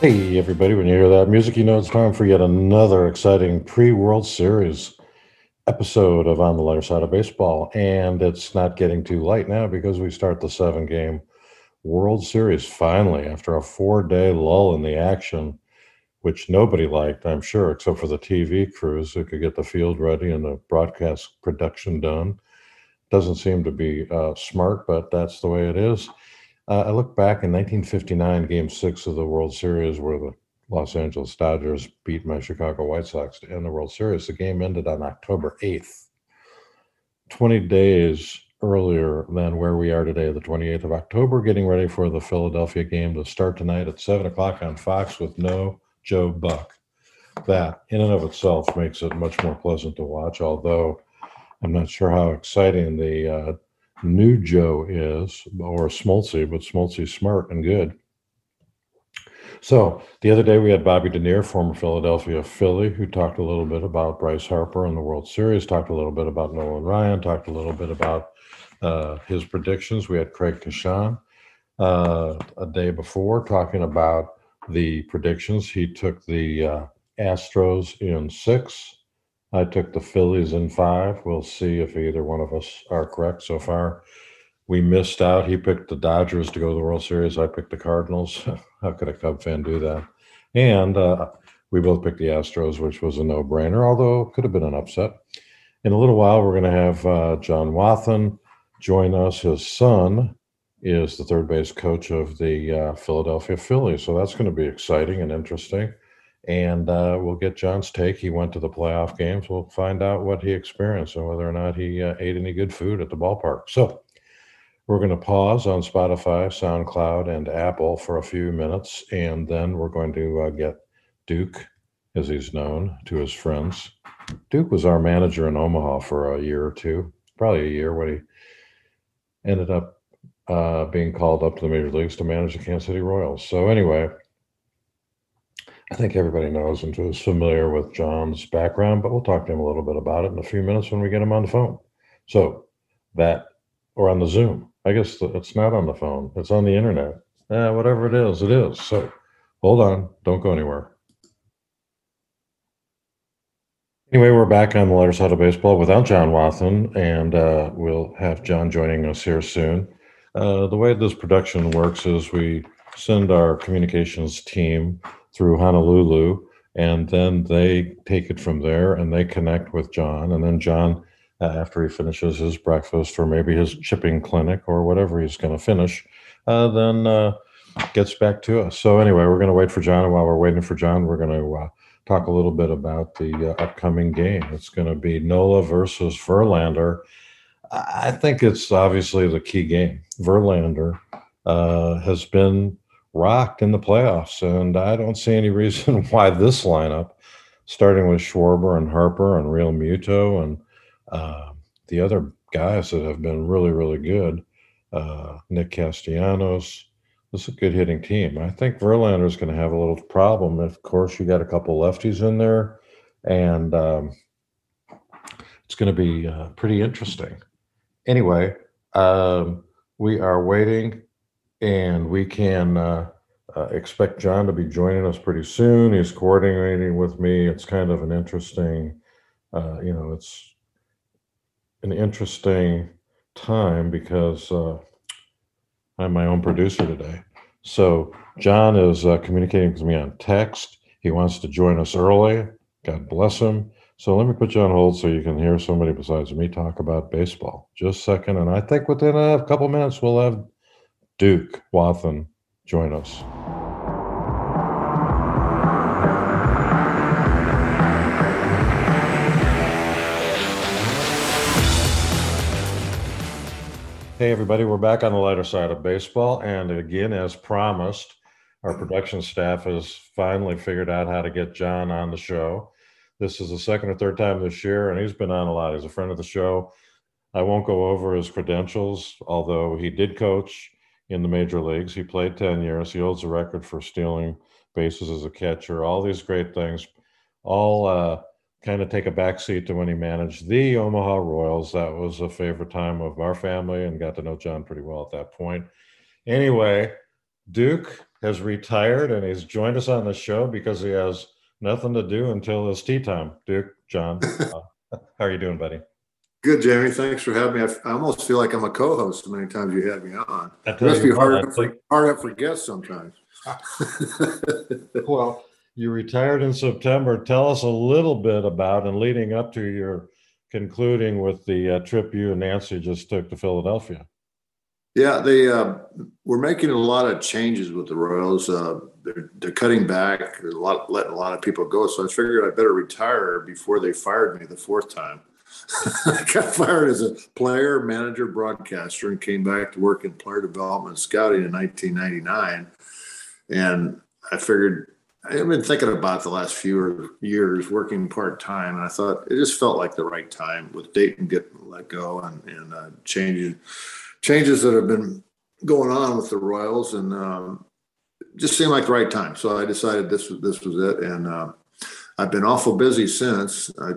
Hey, everybody, when you hear that music, you know it's time for yet another exciting pre World Series episode of On the Lighter Side of Baseball. And it's not getting too light now because we start the seven game World Series finally after a four day lull in the action, which nobody liked, I'm sure, except for the TV crews who could get the field ready and the broadcast production done. Doesn't seem to be uh, smart, but that's the way it is. Uh, I look back in 1959, Game Six of the World Series, where the Los Angeles Dodgers beat my Chicago White Sox to end the World Series. The game ended on October 8th, 20 days earlier than where we are today, the 28th of October, getting ready for the Philadelphia game to start tonight at 7 o'clock on Fox with no Joe Buck. That, in and of itself, makes it much more pleasant to watch, although I'm not sure how exciting the uh, new Joe is, or Smoltzy, but Smoltzy's smart and good. So the other day we had Bobby Dernier, former Philadelphia Philly, who talked a little bit about Bryce Harper and the World Series, talked a little bit about Nolan Ryan, talked a little bit about uh, his predictions. We had Craig Kashan uh, a day before talking about the predictions. He took the uh, Astros in six. I took the Phillies in five. We'll see if either one of us are correct so far. We missed out. He picked the Dodgers to go to the World Series. I picked the Cardinals. How could a Cub fan do that? And uh, we both picked the Astros, which was a no brainer, although it could have been an upset. In a little while, we're going to have uh, John Wathan join us. His son is the third base coach of the uh, Philadelphia Phillies. So that's going to be exciting and interesting and uh, we'll get John's take. He went to the playoff games. We'll find out what he experienced and whether or not he uh, ate any good food at the ballpark. So we're going to pause on Spotify, SoundCloud, and Apple for a few minutes, and then we're going to uh, get Duke, as he's known to his friends. Duke was our manager in Omaha for a year or two, probably a year, when he ended up uh, being called up to the major leagues to manage the Kansas City Royals. So anyway, I think everybody knows and is familiar with John's background, but we'll talk to him a little bit about it in a few minutes when we get him on the phone. So that, or on the Zoom. I guess it's not on the phone. It's on the internet. Eh, whatever it is, it is. So hold on. Don't go anywhere. Anyway, we're back on the lighter side of baseball without John Wathan, and uh, we'll have John joining us here soon. Uh, the way this production works is we send our communications team through Honolulu, and then they take it from there and they connect with John, and then John, uh, after he finishes his breakfast or maybe his chipping clinic or whatever he's going to finish, uh, then uh, gets back to us. So anyway, we're going to wait for John, and while we're waiting for John, we're going to uh, talk a little bit about the uh, upcoming game. It's going to be Nola versus Verlander. I think it's obviously the key game. Verlander uh, has been rocked in the playoffs. And I don't see any reason why this lineup, starting with Schwarber and Harper and Realmuto and uh, the other guys that have been really, really good, uh, Nick Castellanos, this is a good hitting team. I think Verlander is going to have a little problem. Of course, you got a couple lefties in there, and um, it's going to be uh, pretty interesting. Anyway, um, we are waiting and we can uh, uh, expect John to be joining us pretty soon. He's coordinating with me. It's kind of an interesting, uh, you know, it's an interesting time because uh, I'm my own producer today. So John is uh, communicating with me on text. He wants to join us early. God bless him. So let me put you on hold so you can hear somebody besides me talk about baseball. Just a second, and I think within a couple minutes we'll have Duke Wathan join us. Hey, everybody, we're back on the lighter side of baseball. And again, as promised, our production staff has finally figured out how to get John on the show. This is the second or third time this year, and he's been on a lot. He's a friend of the show. I won't go over his credentials, although he did coach in the major leagues. He played 10 years. He holds a record for stealing bases as a catcher. All these great things, all uh, kind of take a backseat to when he managed the Omaha Royals. That was a favorite time of our family and got to know John pretty well at that point. Anyway, Duke, has retired and he's joined us on the show because he has nothing to do until it's tea time. Duke, John, uh, how are you doing, buddy? Good, Jamie. Thanks for having me. I, almost feel like I'm a co-host many times you have me on. It must be hard, up for, hard up for guests sometimes. well, you retired in September. Tell us a little bit about and leading up to your concluding with the uh, trip you and Nancy just took to Philadelphia. Yeah, they uh, we're making a lot of changes with the Royals. Uh, they're, they're cutting back, a lot, letting a lot of people go. So I figured I better retire before they fired me the fourth time. I got fired as a player, manager, broadcaster, and came back to work in player development and scouting in 1999. And I figured I've been thinking about the last few years working part time, and I thought it just felt like the right time with Dayton getting let go and, and uh, changes changes that have been going on with the Royals, and um, just seemed like the right time. So I decided this was this was it, and uh, I've been awful busy since. I,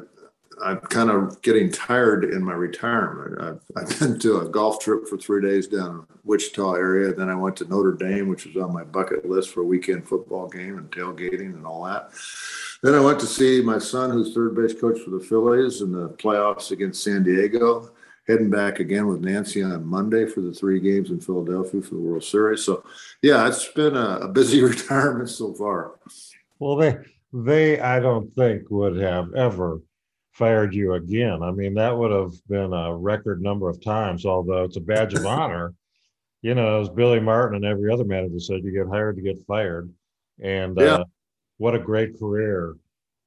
I'm kind of getting tired in my retirement. I've, I've been to a golf trip for three days down Wichita area. Then I went to Notre Dame, which was on my bucket list for a weekend football game and tailgating and all that. Then I went to see my son, who's third base coach for the Phillies in the playoffs against San Diego. Heading back again with Nancy on Monday for the three games in Philadelphia for the World Series. So, yeah, it's been a, a busy retirement so far. Well, they they I don't think would have ever fired you again. I mean, that would have been a record number of times, although it's a badge of honor. You know, as Billy Martin and every other manager said, you get hired to get fired. And yeah. uh, what a great career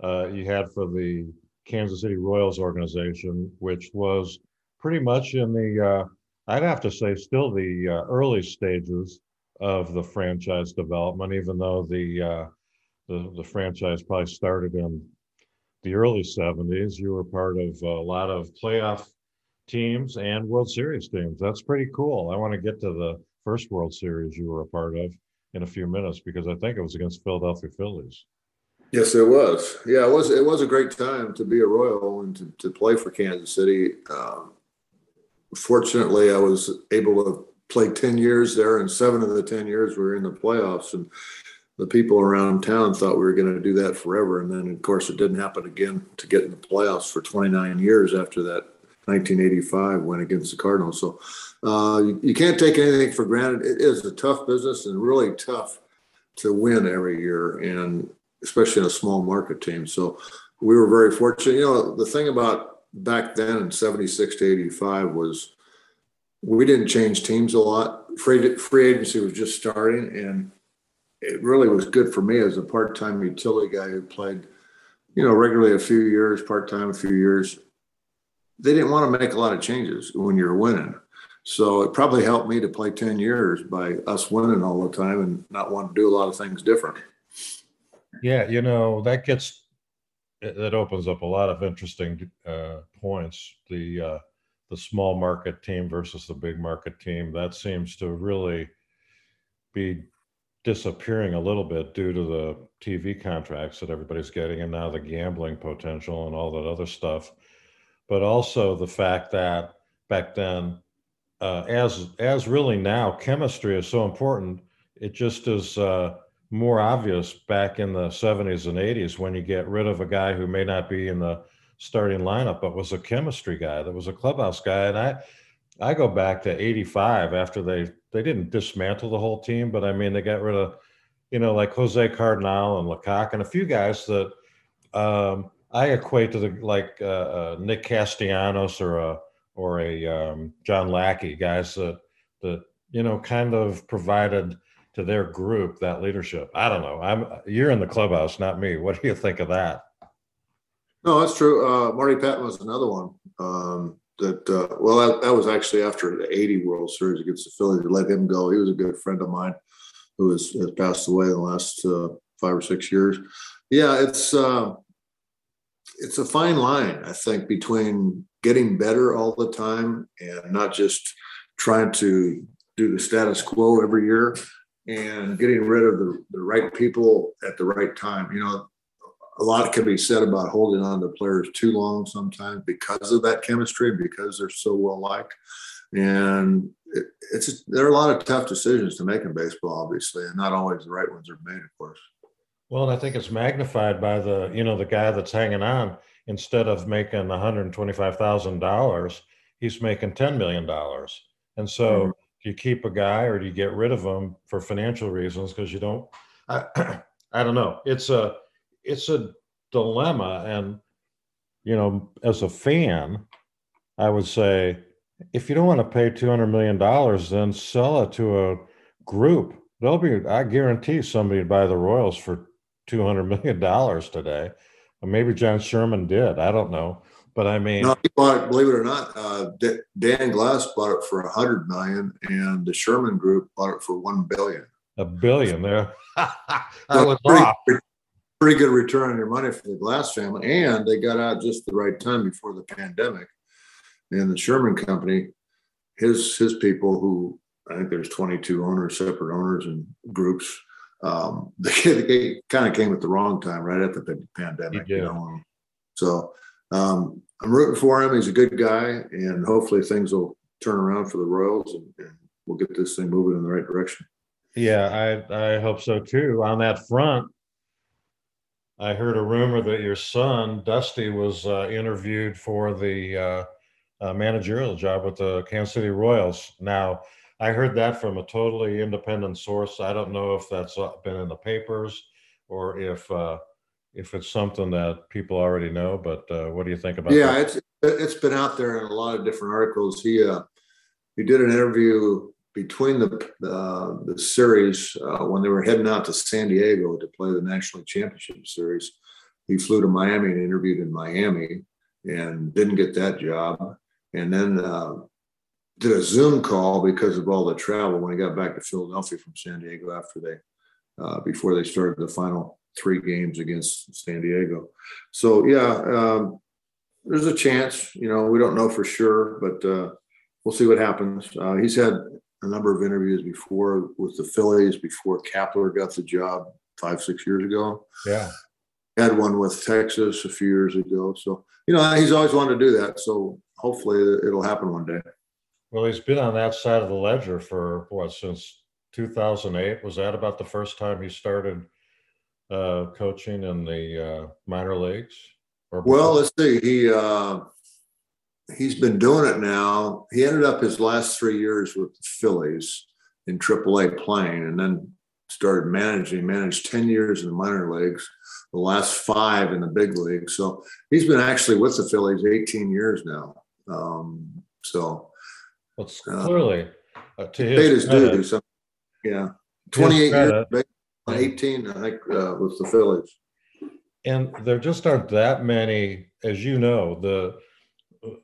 uh, you had for the Kansas City Royals organization, which was pretty much in the, uh, I'd have to say, still the uh, early stages of the franchise development, even though the, uh, the, the franchise probably started in the early 70s. You were part of a lot of playoff teams and World Series teams. That's pretty cool. I want to get to the first World Series you were a part of in a few minutes because I think it was against Philadelphia Phillies. Yes, it was. Yeah, it was. It was a great time to be a Royal and to, to play for Kansas City. Um, fortunately, I was able to play ten years there, and seven of the ten years we were in the playoffs. And the people around town thought we were going to do that forever. And then, of course, it didn't happen again to get in the playoffs for 29 years after that 1985 win against the Cardinals. So uh, you, you, can't take anything for granted. It is a tough business and really tough to win every year, and especially in a small market team. So we were very fortunate. You know, the thing about back then in 76 to 85 was we didn't change teams a lot. Free, free agency was just starting, and it really was good for me as a part-time utility guy who played, you know, regularly a few years, part-time a few years. They didn't want to make a lot of changes when you're winning. So it probably helped me to play 10 years by us winning all the time and not want to do a lot of things different. Yeah, you know, that gets that opens up a lot of interesting uh, points. The uh, the small market team versus the big market team. That seems to really be disappearing a little bit due to the TV contracts that everybody's getting and now the gambling potential and all that other stuff. But also the fact that back then, uh, as as really now, chemistry is so important. It just is uh, more obvious back in the 70s and 80s when you get rid of a guy who may not be in the starting lineup, but was a chemistry guy, that was a clubhouse guy. And I I go back to 85 after they they didn't dismantle the whole team, but I mean they got rid of, you know, like Jose Cardenal and LaCock and a few guys that um, I equate to the like uh, uh, Nick Castellanos or a or a um, John Lackey guys that that you know kind of provided to their group that leadership. I don't know. I'm you're in the clubhouse, not me. What do you think of that? No, that's true. Uh, Marty Pattin was another one. Um, that uh, well that, that, was actually after the 80 world series against the phillies. To let him go. He was a good friend of mine who has, has passed away in the last uh, five or six years. Yeah it's uh, it's a fine line i think between getting better all the time and not just trying to do the status quo every year and getting rid of the, the right people at the right time. You know a lot can be said about holding on to players too long sometimes because of that chemistry because they're so well liked. And it, it's there are a lot of tough decisions to make in baseball, obviously, and not always the right ones are made, of course. Well, and I think it's magnified by the you know the guy that's hanging on. Instead of making one hundred twenty-five thousand dollars, he's making ten million dollars. And so, mm-hmm. do you keep a guy or do you get rid of him for financial reasons? Because you don't. I, I don't know. It's a it's a dilemma, and you know, as a fan, I would say if you don't want to pay two hundred million dollars, then sell it to a group. They'll be. I guarantee somebody would buy the Royals for two hundred million dollars today. Or maybe John Sherman did. I don't know, but I mean, no, he bought it, believe it or not, uh, Dan Glass bought it for a hundred million, and the Sherman Group bought it for one billion. A billion there. I was pretty, off. Pretty good return on your money for the Glass family, and they got out just the right time before the pandemic. And the Sherman Company, his his people who I think there's 22 owners, separate owners and groups. Um, they, they kind of came at the wrong time, right at the pandemic. You know? So um, I'm rooting for him. He's a good guy, and hopefully things will turn around for the Royals, and, and we'll get this thing moving in the right direction. Yeah, I I hope so too. On that front, I heard a rumor that your son Dusty was uh, interviewed for the uh, uh, managerial job with the Kansas City Royals. Now, I heard that from a totally independent source. I don't know if that's been in the papers or if uh, if it's something that people already know. But uh, what do you think about? Yeah, that? it's it's been out there in a lot of different articles. He uh, he did an interview between the uh, the series uh, when they were heading out to San Diego to play the National Championship Series. He flew to Miami and interviewed in Miami and didn't get that job. And then uh, did a Zoom call because of all the travel when he got back to Philadelphia from San Diego after they uh, before they started the final three games against San Diego. So yeah, um, there's a chance. You know, we don't know for sure, but uh, we'll see what happens. Uh, he's had a number of interviews before with the Phillies before Kapler got the job five six years ago. Yeah, had one with Texas a few years ago. So you know, he's always wanted to do that. So hopefully it'll happen one day. Well, he's been on that side of the ledger for what since 2008. Was that about the first time he started uh, coaching in the uh, minor leagues? well, let's see. He uh, he's been doing it now. He ended up his last three years with the Phillies in AAA playing, and then started managing. Managed 10 years in the minor leagues, the last five in the big league. So he's been actually with the Phillies 18 years now. Um, so well, clearly uh, to his, his due. So, yeah, 28 years, 18, I think, uh, with the Phillies. And there just aren't that many, as you know, the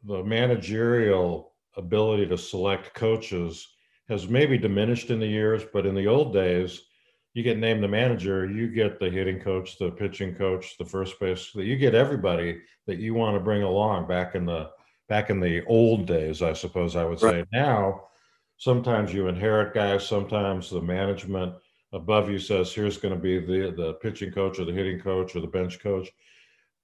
the managerial ability to select coaches has maybe diminished in the years, but in the old days, you get named the manager, you get the hitting coach, the pitching coach, the first base, you get everybody that you want to bring along back in the back in the old days, I suppose I would say. Right. Now, sometimes you inherit guys, sometimes the management above you says, here's going to be the, the pitching coach or the hitting coach or the bench coach.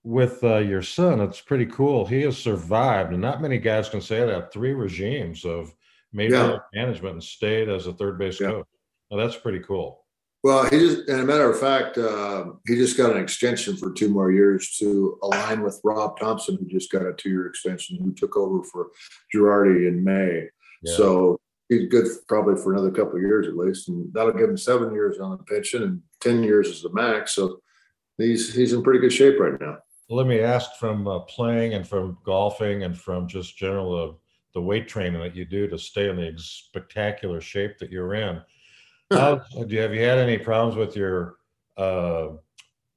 With uh, your son, it's pretty cool. He has survived, and not many guys can say that. Three regimes of major yeah. management and stayed as a third base yeah. coach. Now, that's pretty cool. Well, he just, and a matter of fact, uh, he just got an extension for two more years to align with Rob Thompson, who just got a two-year extension, who took over for Girardi in May. Yeah. So he's good probably for another couple of years at least, and that'll give him seven years on the pension and ten years is the max. So he's he's in pretty good shape right now. Let me ask from uh, playing and from golfing and from just general uh, the weight training that you do to stay in the spectacular shape that you're in how, do you, have you had any problems with your uh,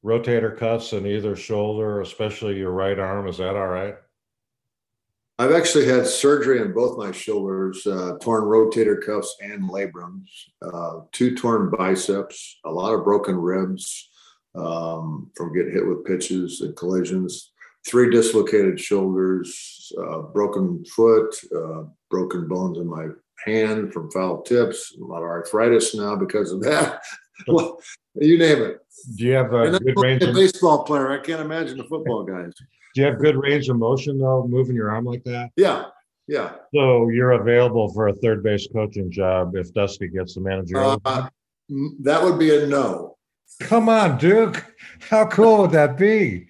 rotator cuffs in either shoulder, especially your right arm? Is that all right? I've actually had surgery on both my shoulders, uh, torn rotator cuffs and labrums, uh, two torn biceps, a lot of broken ribs um, from getting hit with pitches and collisions, three dislocated shoulders, uh, broken foot, uh, broken bones in my hand from foul tips, a lot of arthritis now because of that. you name it. Do you have a good range? A baseball player. I can't imagine the football guys. Do you have good range of motion though, moving your arm like that? Yeah, Yeah. So you're available for a third base coaching job if Dusty gets the manager. Uh, that would be a no. Come on, Duke. How cool would that be?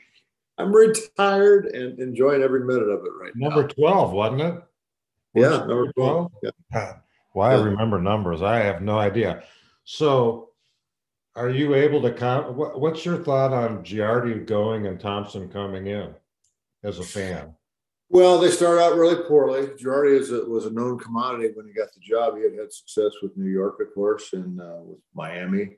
I'm retired and enjoying every minute of it right now. number 12, wasn't it? Yeah, number 12. Yeah. Why I remember numbers, I have no idea. So are you able to count? What's your thought on Girardi going and Thompson coming in as a fan? Well, they started out really poorly. Girardi is a, was a known commodity when he got the job. He had had success with New York, of course, and uh, with Miami.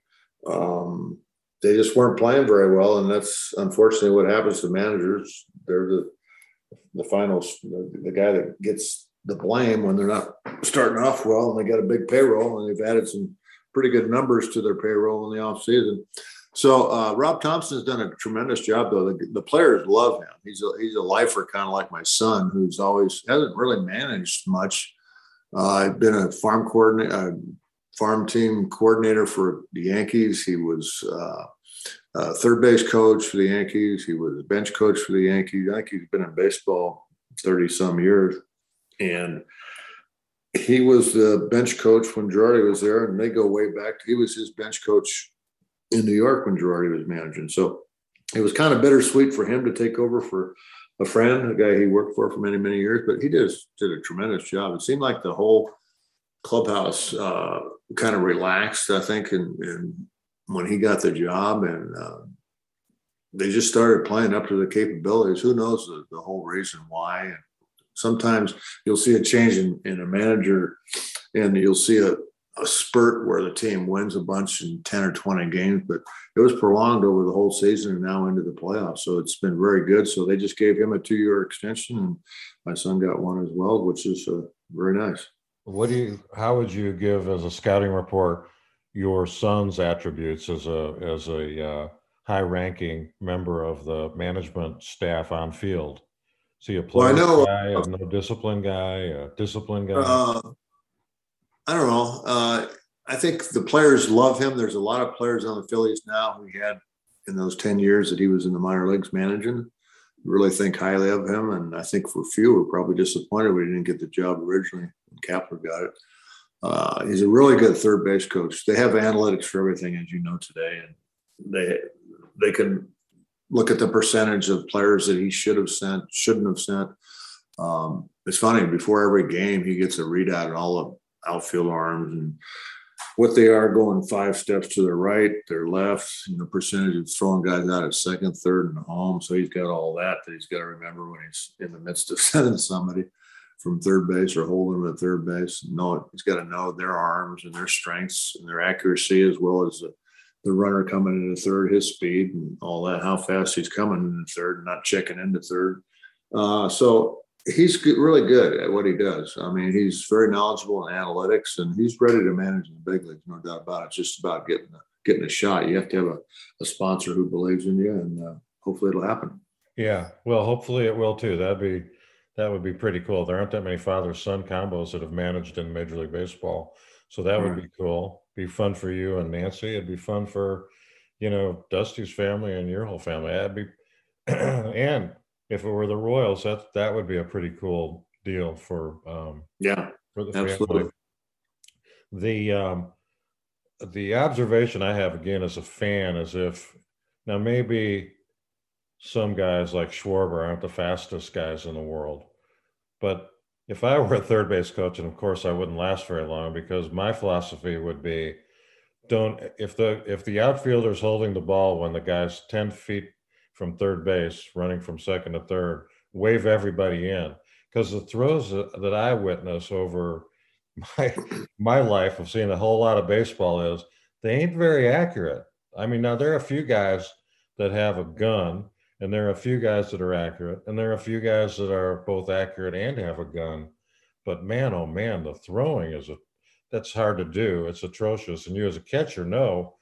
Um, they just weren't playing very well, and that's unfortunately what happens to managers. They're the the finals, the, the guy that gets the blame when they're not starting off well, and they got a big payroll, and they've added some pretty good numbers to their payroll in the off season. So uh, Rob Thompson's done a tremendous job, though. The, the, players love him. He's a he's a lifer, kind of like my son, who's always hasn't really managed much. Uh, I've been a farm coordinator, uh, farm team coordinator for the Yankees. He was uh, third base coach for the Yankees. He was bench coach for the Yankees. I think he's been in baseball thirty some years, and he was the bench coach when Girardi was there, and they go way back. He was his bench coach in New York when Girardi was managing. So it was kind of bittersweet for him to take over for a friend, a guy he worked for for many, many years. But he did, did a tremendous job. It seemed like the whole clubhouse uh, kind of relaxed, I think, and, and when he got the job, and uh, they just started playing up to the capabilities. Who knows the, the whole reason why? And sometimes you'll see a change in, in a manager, and you'll see a, a spurt where the team wins a bunch in 10 or 20 games, but it was prolonged over the whole season and now into the playoffs. So it's been very good. So they just gave him a two year extension, and my son got one as well, which is uh, very nice. What do you, how would you give as a scouting report your son's attributes as a, as a uh, high ranking member of the management staff on field? See a player well, guy, a no discipline guy, a discipline guy? Uh, I don't know. Uh, I think the players love him. There's a lot of players on the Phillies now who he had in those 10 years that he was in the minor leagues managing. Really think highly of him. And I think for few were probably disappointed we didn't get the job originally Kapler got it. Uh, he's a really good third base coach. They have analytics for everything, as you know today, and they they can look at the percentage of players that he should have sent, shouldn't have sent. Um, it's funny. Before every game, he gets a readout on all of outfield arms and what they are going five steps to their right, their left, you know, percentage of throwing guys out at second, third, and home. So he's got all that that he's got to remember when he's in the midst of sending somebody from third base or holding them at third base. No, he's got to know their arms and their strengths and their accuracy as well as the, the runner coming into third, his speed and all that, how fast he's coming into third, and not checking into third. Uh, so he's really good at what he does. I mean, he's very knowledgeable in analytics, and he's ready to manage in the big leagues, no doubt about it. It's just about getting a, getting a shot. You have to have a, a sponsor who believes in you, and uh, hopefully it'll happen. Yeah, well, hopefully it will too. That'd be that would be pretty cool. There aren't that many father son combos that have managed in Major League Baseball, so that would be cool. Be fun for you and Nancy. It'd be fun for you know Dusty's family and your whole family. That'd be and if it were the Royals, that that would be a pretty cool deal for um, yeah for the absolutely. Family. The um, the observation I have again as a fan is if now maybe some guys like Schwarber aren't the fastest guys in the world, but if I were a third base coach, and of course I wouldn't last very long because my philosophy would be don't if the if the outfielder's holding the ball when the guy's 10 feet from third base, running from second to third, wave everybody in. Because the throws that I witness over my my life of seeing a whole lot of baseball is they ain't very accurate. I mean, now there are a few guys that have a gun, and there are a few guys that are accurate, and there are a few guys that are both accurate and have a gun. But man, oh man, the throwing is a that's hard to do. It's atrocious. And you as a catcher know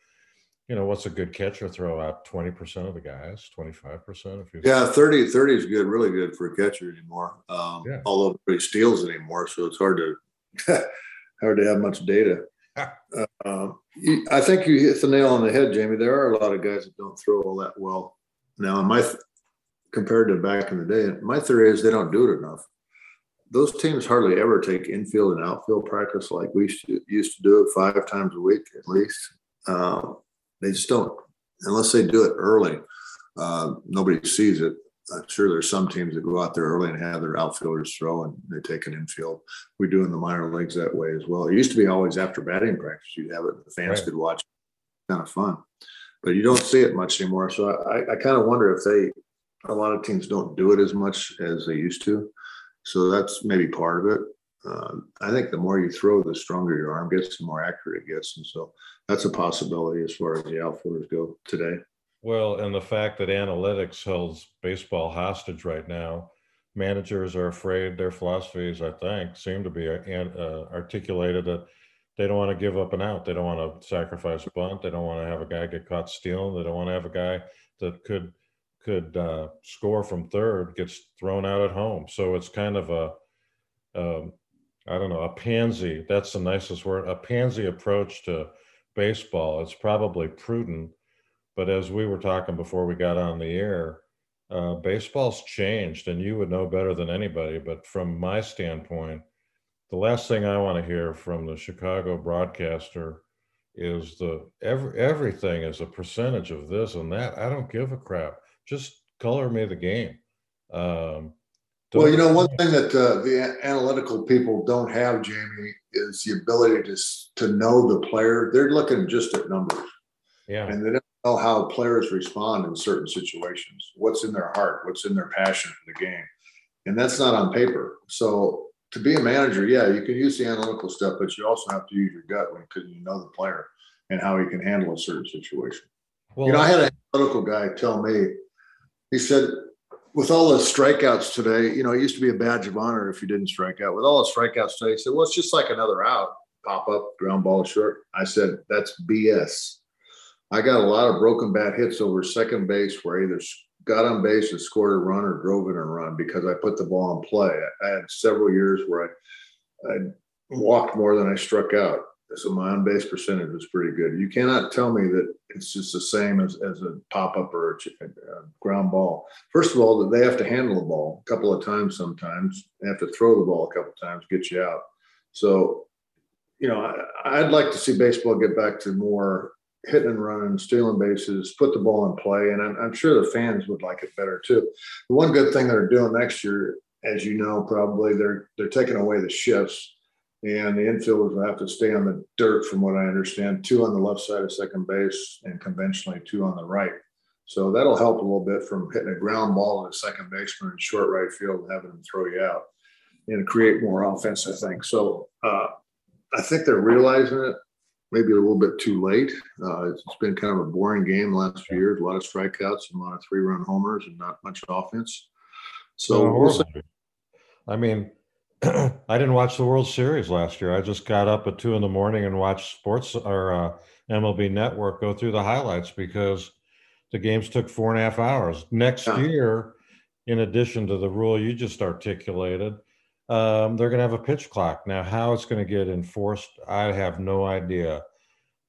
you know, what's a good catcher throw out 20% of the guys, 25% if you Yeah, 30 30 is good, really good for a catcher anymore. Um, yeah. although nobody steals anymore, so it's hard to hard to have much data. uh, I think you hit the nail on the head, Jamie. There are a lot of guys that don't throw all that well now. My th- compared to back in the day, my theory is they don't do it enough. those teams hardly ever take infield and outfield practice like we used to do it five times a week at least. Uh, they just don't, unless they do it early. Uh, nobody sees it. I'm sure there's some teams that go out there early and have their outfielders throw and they take an infield. We do in the minor leagues that way as well. It used to be always after batting practice. You'd have it, the fans right. could watch. It. Kind of fun, but you don't see it much anymore. So I, I kind of wonder if they, a lot of teams don't do it as much as they used to. So that's maybe part of it. Uh, I think the more you throw, the stronger your arm gets, the more accurate it gets, and so that's a possibility as far as the outfielders go today. Well, and the fact that analytics holds baseball hostage right now, managers are afraid their philosophies, I think, seem to be uh, uh, articulated that they don't want to give up an out. They don't want to sacrifice a bunt. They don't want to have a guy get caught stealing. They don't want to have a guy that could could uh, score from third gets thrown out at home. So it's kind of a, um, I don't know, a pansy. That's the nicest word. A pansy approach to baseball. It's probably prudent but as we were talking before we got on the air, uh, baseball's changed, and you would know better than anybody. But from my standpoint, the last thing I want to hear from the Chicago broadcaster is the every, everything is a percentage of this and that. I don't give a crap. Just color me the game. Um, well, you know, one thing that uh, the analytical people don't have, Jamie, is the ability to to know the player. They're looking just at numbers. Yeah. And they don't know how players respond in certain situations, what's in their heart, what's in their passion for the game. And that's not on paper. So to be a manager, yeah, you can use the analytical stuff, but you also have to use your gut because you know the player and how he can handle a certain situation. Well, you know, I had an analytical guy tell me, he said, with all the strikeouts today, you know, it used to be a badge of honor if you didn't strike out. With all the strikeouts today, he said, well, it's just like another out, pop up, ground ball short. I said, that's BS. I got a lot of broken bat hits over second base where either got on base and scored a run or drove in a run because I put the ball in play. I had several years where I, I walked more than I struck out. So my on base percentage was pretty good. You cannot tell me that it's just the same as, as a pop up or a, a uh, ground ball. First of all, that they have to handle the ball a couple of times sometimes. They have to throw the ball a couple of times, get you out. So, you know, I, I'd like to see baseball get back to more hitting and running, stealing bases, put the ball in play. And I'm, I'm, sure the fans would like it better too. The one good thing they're doing next year, as you know, probably they're they're taking away the shifts, and the infielders will have to stay on the dirt, from what I understand. Two on the left side of second base, and conventionally two on the right. So that'll help a little bit from hitting a ground ball at a second baseman in short right field and having them throw you out, and create more offense. I think so. Uh, I think they're realizing it maybe a little bit too late. Uh, it's been kind of a boring game the last few years. A lot of strikeouts and a lot of three-run homers and not much offense. So we'll I mean, I didn't watch the World Series last year. I just got up at two in the morning and watched sports or uh, MLB Network go through the highlights because the games took four and a half hours. Next yeah. year, in addition to the rule you just articulated, um, they're going to have a pitch clock. Now, how it's going to get enforced, I have no idea.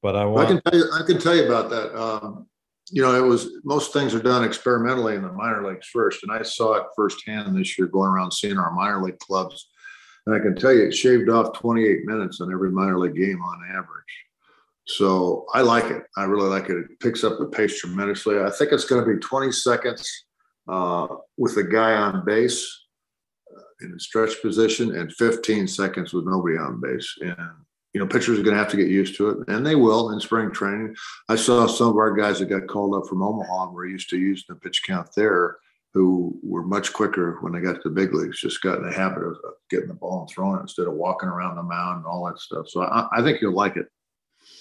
But I want. I can tell you. I can tell you about that. Um, you know, it was most things are done experimentally in the minor leagues first, and I saw it firsthand this year going around seeing our minor league clubs. And I can tell you, it shaved off 28 minutes on every minor league game on average. So I like it. I really like it. It picks up the pace tremendously. I think it's going to be 20 seconds uh, with a guy on base in a stretch position and 15 seconds with nobody on base. And, you know, pitchers are going to have to get used to it, and they will in spring training. I saw some of our guys that got called up from Omaha and were used to using the pitch count there who were much quicker when they got to the big leagues, just got in the habit of, getting the ball and throwing it instead of walking around the mound and all that stuff. So I, I think you'll like it.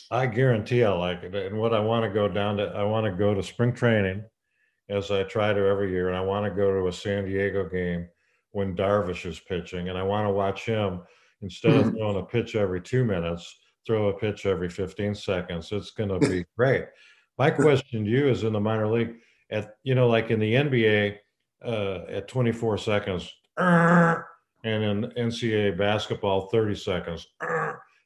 I guarantee I'll like it. And what I want to go down to, I want to go to spring training as I try to every year. And I want to go to a San Diego game when Darvish is pitching, and I want to watch him instead of mm-hmm. throwing a pitch every two minutes, throw a pitch every 15 seconds. It's going to be great. My question to you is in the minor league at you know like in the NBA uh, at 24 seconds, and in NCAA basketball 30 seconds.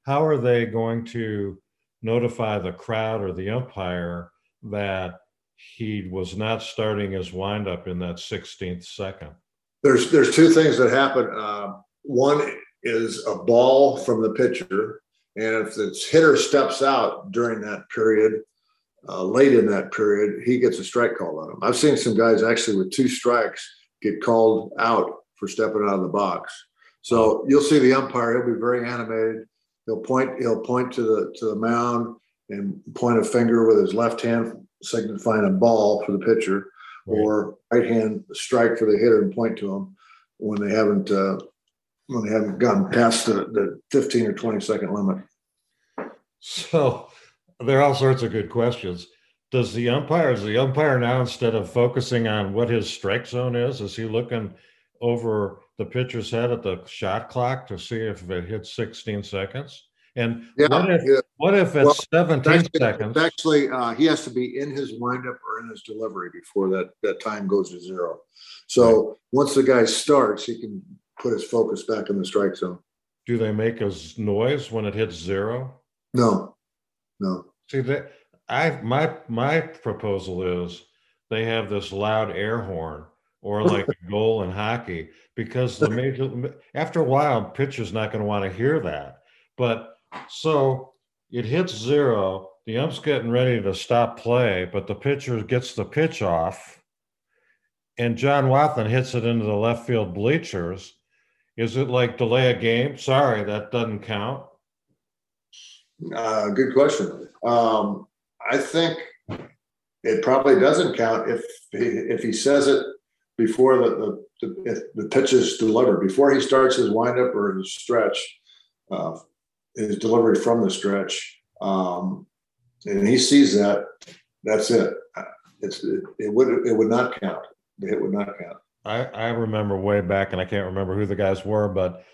How are they going to notify the crowd or the umpire that he was not starting his windup in that 16th second? There's there's two things that happen. Uh, one is a ball from the pitcher, and if the hitter steps out during that period, uh, late in that period, he gets a strike call on him. I've seen some guys actually with two strikes get called out for stepping out of the box. So you'll see the umpire; he'll be very animated. He'll point. He'll point to the to the mound and point a finger with his left hand, signifying a ball for the pitcher, Right. or right hand strike for the hitter and point to them when they haven't uh, when they haven't gone past the, the 15 or 20 second limit. So there are all sorts of good questions. Does the umpire, is the umpire now, instead of focusing on what his strike zone is, is he looking over the pitcher's head at the shot clock to see if it hits 16 seconds? And Yeah, what if, yeah. what if Well, it's 17 Actually, seconds? actually uh, he has to be in his windup or in his delivery before that that time goes to zero. So once the guy starts, he can put his focus back in the strike zone. Do they make a noise when it hits zero? No, no. See that I my my proposal is they have this loud air horn or like a goal in hockey because the major after a while pitcher's not going to want to hear that. But so it hits zero, the ump's getting ready to stop play, but the pitcher gets the pitch off, and John Wathan hits it into the left field bleachers. Is it like delay a game? Sorry, that doesn't count. Uh, good question. Um, I think it probably doesn't count if he, if he says it before the the, the, the pitch is delivered before he starts his windup or his stretch, uh, his delivery from the stretch, um, and he sees that. That's it. It's it, it would it would not count. The hit would not count. I, I remember way back, and I can't remember who the guys were, but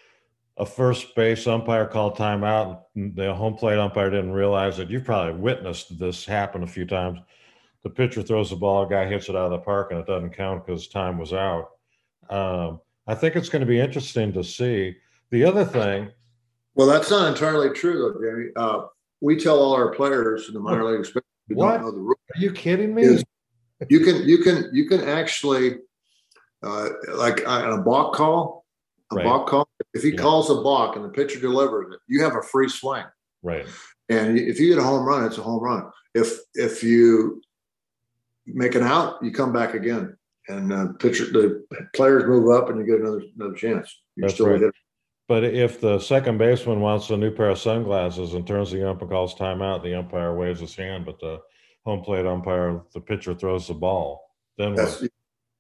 a first base umpire called timeout. The home plate umpire didn't realize it. You've probably witnessed this happen a few times. The pitcher throws the ball, a guy hits it out of the park, and it doesn't count because time was out. Um, I think it's going to be interesting to see. The other thing, Well, that's not entirely true, though, Jamie. Uh, we tell all our players in the minor league, especially who What? don't know the rules. are you kidding me? Is- you can you can you can actually uh, like on a balk call a Right. balk call if he Yeah. calls a balk and the pitcher delivers it you have a free swing Right. and if you get a home run it's a home run if if you make an out you come back again and uh, pitcher the players move up and you get another another chance you're That's still right. hitter. But if the second baseman wants a new pair of sunglasses and turns the umpire calls timeout, the umpire waves his hand, but the home plate umpire, the pitcher throws the ball. Then what? That's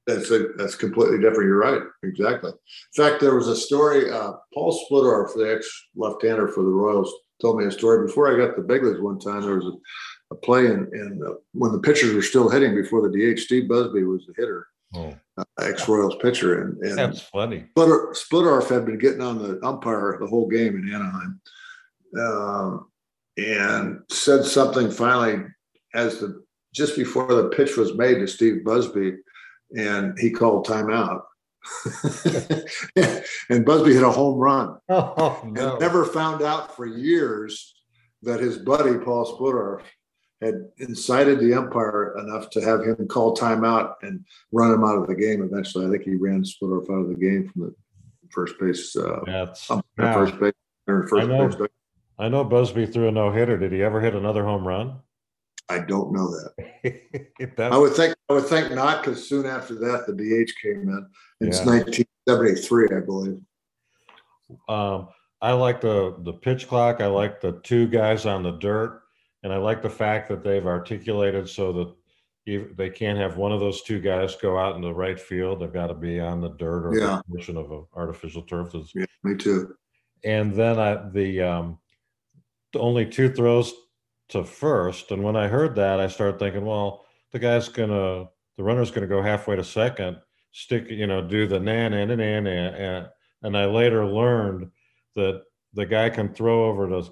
that's a, that's completely different. You're right. Exactly. In fact, there was a story. Uh, Paul Splittorff, the ex left-hander for the Royals, told me a story before I got the big leagues. One time there was a, a play in, in uh, when the pitchers were still hitting before the DH. Steve Busby was the hitter, Oh, uh, ex-Royals pitcher, and, and that's funny. Splitter, Splittorff had been getting on the umpire the whole game in Anaheim, um, and said something finally as the just before the pitch was made to Steve Busby, and he called timeout. and Busby hit a home run, Oh, and never found out for years that his buddy Paul Splittorff had incited the umpire enough to have him call timeout and run him out of the game. Eventually, I think he ran Splittorff out of the game from the first base, uh, That's, um, now, first base or first I know. base. I know Busby threw a no hitter. Did he ever hit another home run? I don't know that. I would think I would think not because soon after that the DH came in. It's Yeah. 1973, I believe. um, I like the, the pitch clock. I like the two guys on the dirt. And I like the fact that they've articulated so that if they can't have one of those two guys go out in the right field. They've got to be on the dirt or Yeah. portion of an artificial turf that's Yeah, me too. and then I the um only two throws to first. And when I heard that, I started thinking, well, the guy's gonna the runner's gonna go halfway to second, stick, you know, do the na na na na na, and and I later learned that the guy can throw over to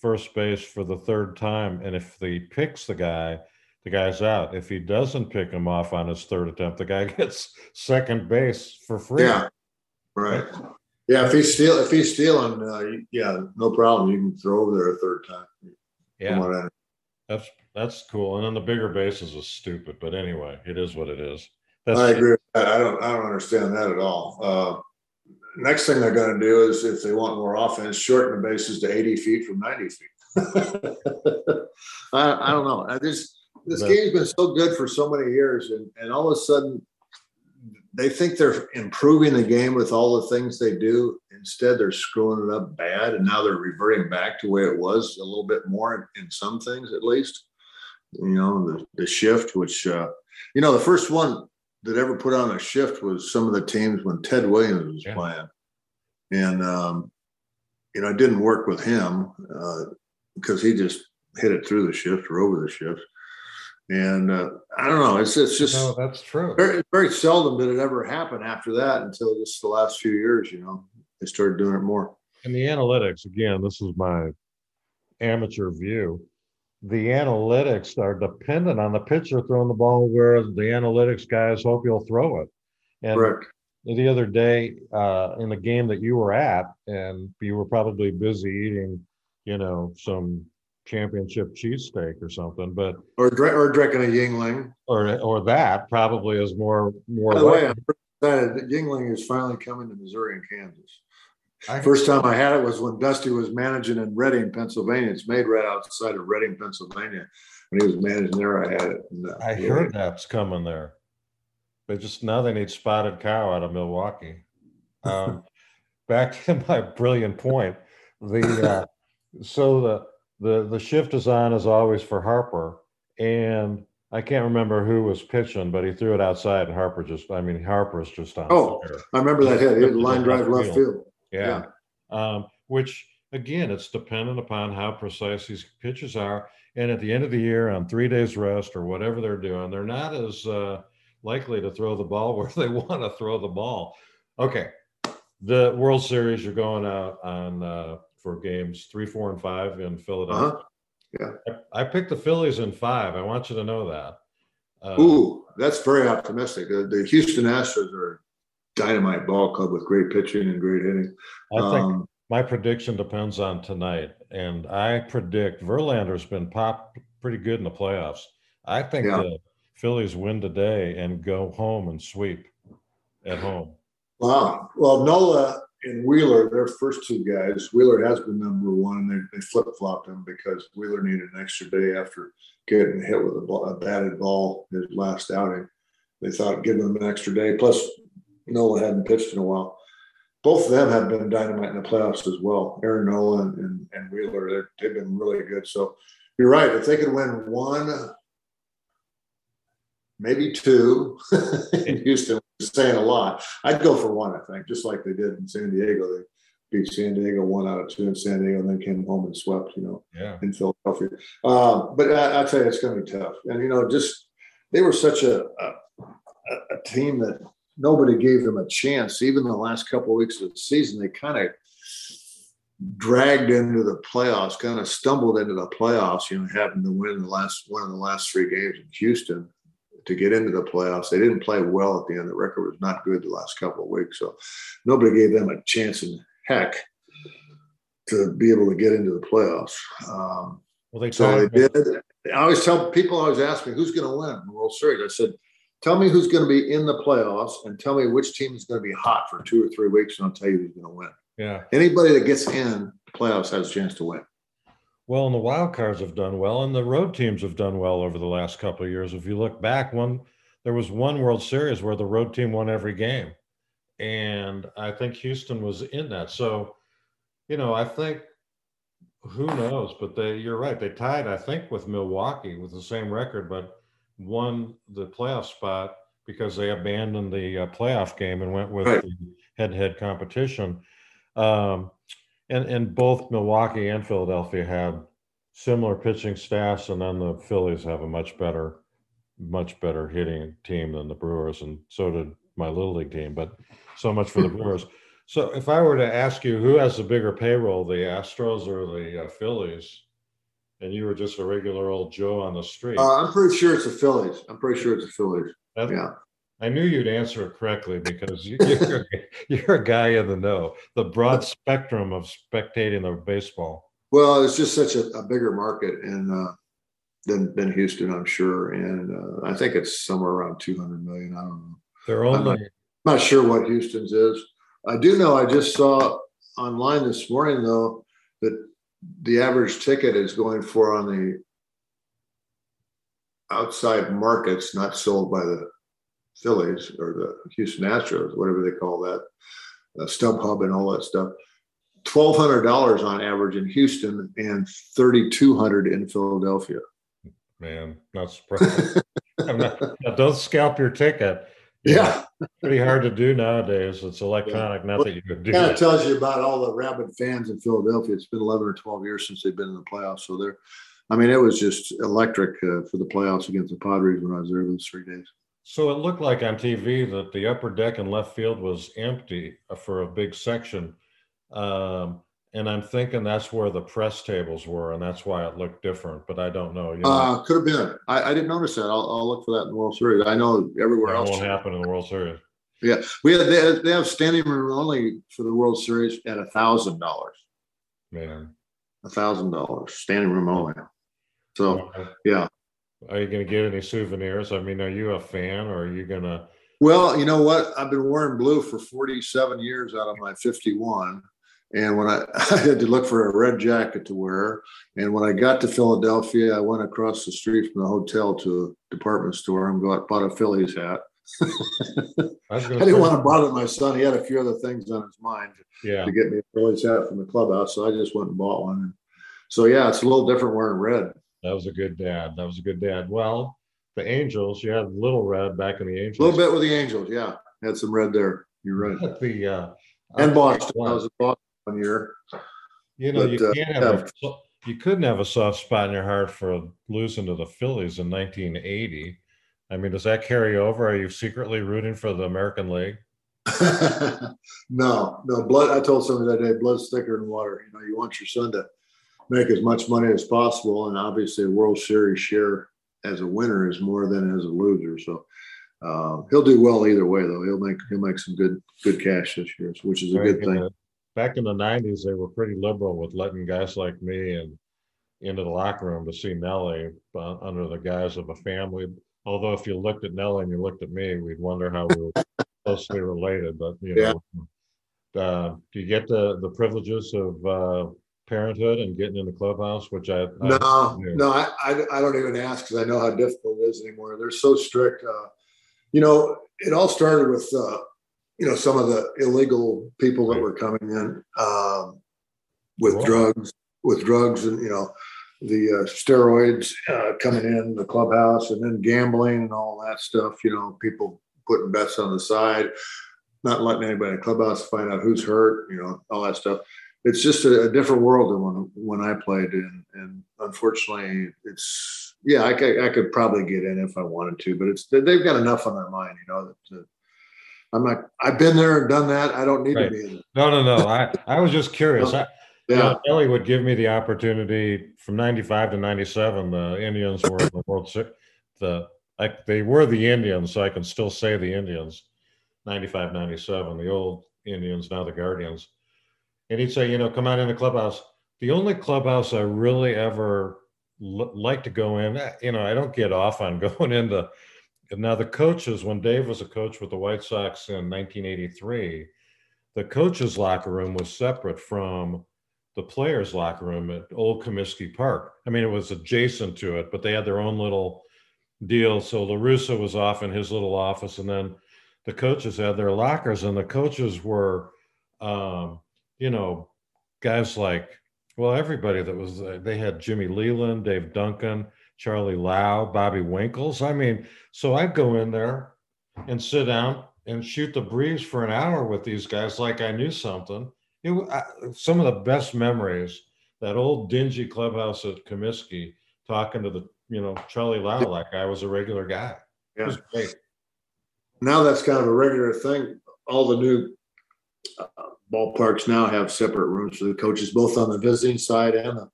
first base for the third time, and if he picks the guy, the guy's out. If he doesn't pick him off on his third attempt, the guy gets second base for free. Yeah, right. Yeah, if he's steal if he's stealing, uh, yeah, no problem. You can throw over there a third time. yeah. That's that's cool. And then the bigger bases is stupid, but anyway, it is what it is. That's I agree. with that. I don't I don't understand that at all. Uh, next thing they're going to do is if they want more offense, shorten the bases to 80 feet from 90 feet. I, I don't know. I just this game's been so good for so many years, and, and all of a sudden they think they're improving the game with all the things they do. Instead, they're screwing it up bad, and now they're reverting back to where it was a little bit more in some things, at least. You know, the, the shift, which uh, you know, the first one that ever put on a shift was some of the teams when Ted Williams was yeah. playing, and um, you know, it didn't work with him uh, because he just hit it through the shift or over the shift. And uh, I don't know. It's it's just no, that's true. Very very seldom did it ever happen after that until just the last few years. You know, they started doing it more. And the analytics again. This is my amateur view. The analytics are dependent on the pitcher throwing the ball where the analytics guys hope you'll throw it. And Correct. the other day uh, in the game that you were at, and you were probably busy eating, you know, some championship cheesesteak or something, but or or drinking a Yuengling, or or that probably is more more. By the way, I'm excited Yuengling is finally coming to Missouri and Kansas. First time I had it was when Dusty was managing in Reading, Pennsylvania. It's made right outside of Reading, Pennsylvania. When he was managing there, I had it. And, uh, I heard that's coming there. They just now they need spotted cow out of Milwaukee. Um, back to my brilliant point. The uh, so the the the shift design is on as always for Harper, and I can't remember who was pitching, but he threw it outside, and Harper just I mean Harper's just on. Oh, fire. I remember that hit. He had line drive left field. field. Yeah, yeah. Um, which again, it's dependent upon how precise these pitches are, and at the end of the year, on three days rest or whatever they're doing, they're not as uh, likely to throw the ball where they want to throw the ball. Okay, the World Series, you're going out on. Uh, for games three, four, and five in Philadelphia. Uh-huh. Yeah. I, I, picked the Phillies in five. I want you to know that. Uh, Ooh, that's very optimistic. Uh, the Houston Astros are dynamite ball club with great pitching and great hitting. I think um, my prediction depends on tonight, and I predict Verlander's been popped pretty good in the playoffs. I think yeah. the Phillies win today and go home and sweep at home. Wow. Well, Nola and Wheeler, their first two guys, Wheeler has been number one. They, they flip flopped him because Wheeler needed an extra day after getting hit with a, ball, a batted ball his last outing. They thought giving him an extra day. Plus, Nola hadn't pitched in a while. Both of them have been dynamite in the playoffs as well. Aaron Nola and, and, and Wheeler, they've been really good. So you're right. If they could win one, maybe two in Houston, was saying a lot. I'd go for one, I think, just like they did in San Diego. They beat San Diego one out of two in San Diego, and then came home and swept, you know, yeah. in Philadelphia. Um, but I, I tell you, it's going to be tough. And you know, just they were such a, a, a team that nobody gave them a chance. Even the last couple of weeks of the season, they kind of dragged into the playoffs, kind of stumbled into the playoffs. You know, having to win the last one of the last three games in Houston to get into the playoffs. They didn't play well at the end. The record was not good the last couple of weeks, so nobody gave them a chance in heck to be able to get into the playoffs. Um, well, they so they did. I always tell people always ask me who's going to win the World Series. I said, tell me who's going to be in the playoffs and tell me which team is going to be hot for two or three weeks, and I'll tell you who's going to win. Yeah. Anybody that gets in playoffs has a chance to win. Well, and the wild cards have done well, and the road teams have done well over the last couple of years. If you look back, one there was one World Series where the road team won every game, and I think Houston was in that. So, you know, I think who knows, but they you're right. They tied, I think, with Milwaukee with the same record, but won the playoff spot because they abandoned the uh, playoff game and went with right. the head-to-head competition. Um, and and both Milwaukee and Philadelphia had similar pitching staffs, and then the Phillies have a much better, much better hitting team than the Brewers, and so did my little league team. But so much for the Brewers. So if I were to ask you who has the bigger payroll, the Astros or the uh, Phillies, and you were just a regular old Joe on the street, uh, I'm pretty sure it's the Phillies. I'm pretty sure it's the Phillies. Yeah. I knew you'd answer it correctly because you, are you're a guy in the know. The broad spectrum of spectating the baseball. Well, it's just such a, a bigger market and uh, than than Houston, I'm sure, and uh, I think it's somewhere around 200 million. I don't know. They're only. I'm not, I'm not sure what Houston's is. I do know, I just saw online this morning though, that the average ticket is going for on the outside markets, not sold by the Phillies or the Houston Astros, whatever they call that, uh, StubHub and all that stuff. Twelve hundred dollars on average in Houston and thirty two hundred in Philadelphia. Man, not surprised. not, don't scalp your ticket. Yeah, pretty hard to do nowadays. It's electronic. Yeah. Not that you could do. Kind of tells you about all the rabid fans in Philadelphia. It's been eleven or twelve years since they've been in the playoffs, so they're. I mean, it was just electric uh, for the playoffs against the Padres when I was there those three days. So it looked like on TV that the upper deck and left field was empty uh, for a big section. Um, and I'm thinking that's where the press tables were, and that's why it looked different. But I don't know. You know? Uh, could have been. I, I, didn't notice that. I'll, I'll, look for that in the World Series. I know everywhere that else won't happen in the World Series. Yeah, we have, they, have, they have standing room only for the World Series at a thousand dollars. Man, a thousand dollars standing room only. So yeah. Are you going to get any souvenirs? I mean, are you a fan, or are you going to? Well, you know what? I've been wearing blue for 47 years out of my 51. And when I, I, had to look for a red jacket to wear, and when I got to Philadelphia, I went across the street from the hotel to a department store and got bought a Phillies hat. I, I didn't want to bother my son. He had a few other things on his mind yeah. to get me a Phillies hat from the clubhouse, so I just went and bought one. So yeah, it's a little different wearing red. That was a good dad. That was a good dad. Well, the Angels, you had little red back in the Angels. A little bit with the Angels, yeah. Had some red there. You're right. The uh, and Boston. I was in Boston one year. You know, but, you uh, can't uh, have yeah. a, you couldn't have a soft spot in your heart for losing to the Phillies in 1980. I mean, does that carry over? Are you secretly rooting for the American League? no, no blood. I told somebody that day, blood's thicker than water. You know, you want your son to make as much money as possible, and obviously, a World Series share as a winner is more than as a loser. So uh, he'll do well either way, though. He'll make he'll make some good good cash this year, which is a good thing. Back in the '90s, they were pretty liberal with letting guys like me and into the locker room to see Nelly uh, under the guise of a family. Although, if you looked at Nelly and you looked at me, we'd wonder how we were closely related. But you know, yeah. uh, do you get the the privileges of uh, parenthood and getting in the clubhouse, which I, I no, no, I, I, I, don't even ask because I know how difficult it is anymore. They're so strict. Uh, you know, it all started with, uh, you know, some of the illegal people that were coming in um, with drugs, with drugs, and you know, the uh, steroids uh, coming in the clubhouse, and then gambling and all that stuff. You know, people putting bets on the side, not letting anybody in the clubhouse find out who's hurt. You know, all that stuff it's just a, a, different world than when when I played, and and unfortunately, it's yeah, I could, I could probably get in if I wanted to, but it's they've got enough on their mind, you know. That, I'm not. I've been there and done that. I don't need right. to be in it. No, no, no. I I was just curious. I, yeah, you know, Ellie would give me the opportunity from '95 to '97. The Indians were the World Series. The like they were the Indians, so I can still say the Indians. 95, 97, the old Indians, now the Guardians and he'd say, you know, come out in the clubhouse. The only clubhouse I really ever l- like to go in, eh, you know, I don't get off on going into. Now the coaches, when Dave was a coach with the White Sox in 1983, the coaches' locker room was separate from the players' locker room at Old Comiskey Park. I mean, it was adjacent to it, but they had their own little deal. So La Russa was off in his little office, and then the coaches had their lockers, and the coaches were um, you know, guys like, well, everybody that was, they had Jimmy Leyland, Dave Duncan, Charlie Lau, Bobby Winkles. I mean, so I'd go in there and sit down and shoot the breeze for an hour with these guys like I knew something. It, I, some of the best memories, that old dingy clubhouse at Comiskey, talking to the, you know, Charlie Lau like I was a regular guy. Yeah. It was great. Now that's kind of a regular thing. All the new uh, ballparks now have separate rooms for the coaches, both on the visiting side and the,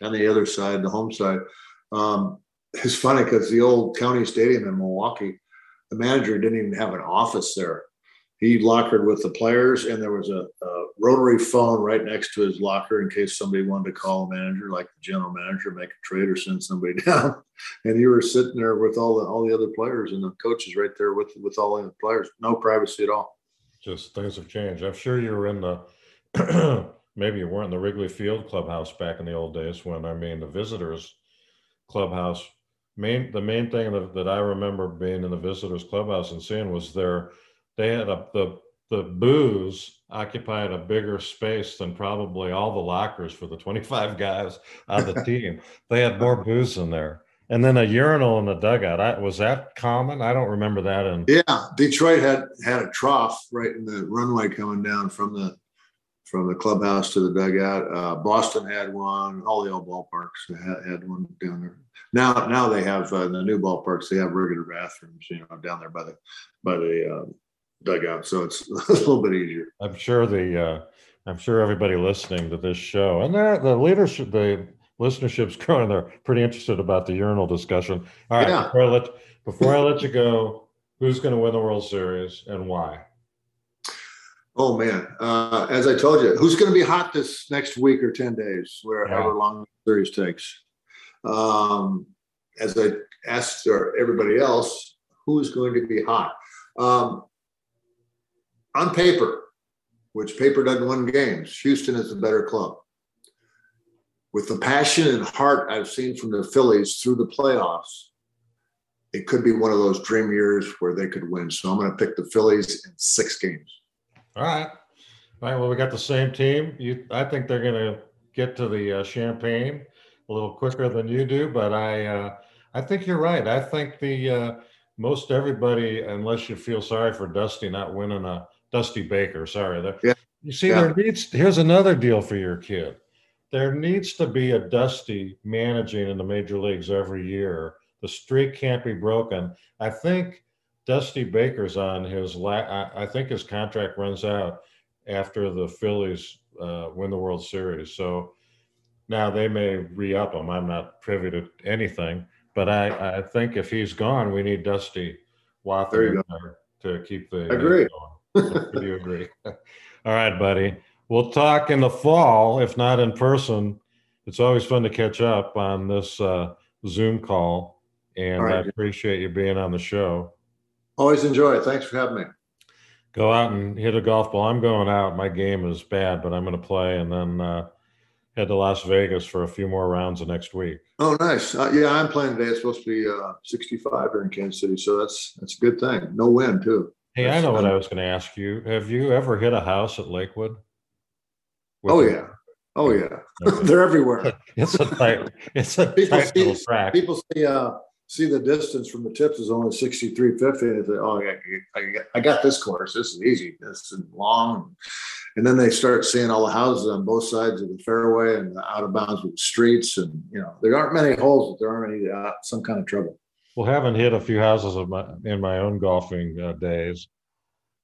and the other side, the home side. Um, it's funny because the old county stadium in Milwaukee, the manager didn't even have an office there. He lockered with the players, and there was a, a, rotary phone right next to his locker in case somebody wanted to call a manager, like the general manager, make a trade or send somebody down. And you were sitting there with all the all the other players and the coaches right there with with all the players. No privacy at all. just things have changed. I'm sure you were in the, maybe you weren't in the Wrigley Field clubhouse back in the old days when, I mean, the visitors clubhouse, main, the main thing that, that I remember being in the visitors clubhouse and seeing was their, they had a, the, the booze occupied a bigger space than probably all the lockers for the 25 guys on the team. They had more booze in there. And then a urinal in the dugout. I, was that common? I don't remember that in Yeah, Detroit had had a trough right in the runway coming down from the from the clubhouse to the dugout. Uh, Boston had one. All the old ballparks had, had one down there. Now, now they have uh, the new ballparks. They have regular bathrooms, you know, down there by the by the uh, dugout. So it's a little bit easier. I'm sure the uh, I'm sure everybody listening to this show and the, the leadership, the listenership's growing. They're pretty interested about the urinal discussion. All right, Yeah. before I let before I let you go, who's going to win the World Series and why? Oh man, uh, as I told you, who's going to be hot this next week or ten days, wherever Yeah. long the series takes? Um, as I asked uh, everybody else, who's going to be hot? Um, on paper, which paper doesn't win games, Houston is the better club. With the passion and heart I've seen from the Phillies through the playoffs, it could be one of those dream years where they could win. So I'm going to pick the Phillies in six games. All right. All right. Well, we got the same team. You, I think they're going to get to the uh, champagne a little quicker than you do, but I, uh, I think you're right. I think the uh, most everybody, unless you feel sorry for Dusty not winning a Dusty Baker, sorry. there- Yeah. You see, Yeah. there needs. Here's another deal for your kid. There needs to be a Dusty managing in the major leagues every year. The streak can't be broken. I think Dusty Baker's on his la- I, I think his contract runs out after the Phillies uh, win the World Series. So now they may re-up him. I'm not privy to anything, but I, I think if he's gone, we need Dusty Wathan There you in there to keep the. I agree. you agree? All right, buddy. We'll talk in the fall, if not in person. It's always fun to catch up on this uh, Zoom call, and right. I appreciate you being on the show. Always enjoy it. Thanks for having me. Go out and hit a golf ball. I'm going out. My game is bad, but I'm going to play and then uh, head to Las Vegas for a few more rounds the next week. Oh, nice. Uh, yeah, I'm playing today. It's supposed to be uh, 65 here in Kansas City, so that's that's a good thing. No wind too. Hey, I know what. I was going to ask you. Have you ever hit a house at Lakewood? Oh yeah, oh yeah. They're everywhere. It's a tight. It's a People tight see- little track. People see uh, see the distance from the tips is only 6350, and they say, "Oh, yeah, I, got, I got this course. This is easy. This is long." And then they start seeing all the houses on both sides of the fairway and the out of bounds with the streets, and you know there aren't many holes, but there are many uh, some kind of trouble. Well, having hit a few houses of my, in my own golfing uh, days,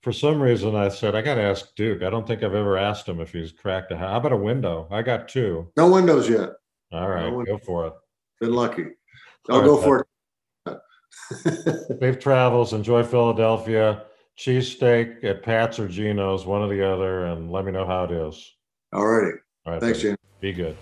for some reason I said I got to ask Duke. I don't think I've ever asked him if he's cracked a house. How about a window? I got two. No windows yet. All right, one- go for it. Been lucky. I'll go for it. Safe travels. Enjoy Philadelphia. Cheesesteak at Pat's or Geno's, one or the other, and let me know how it is. All righty. All right. Thanks, buddy. James. Be good.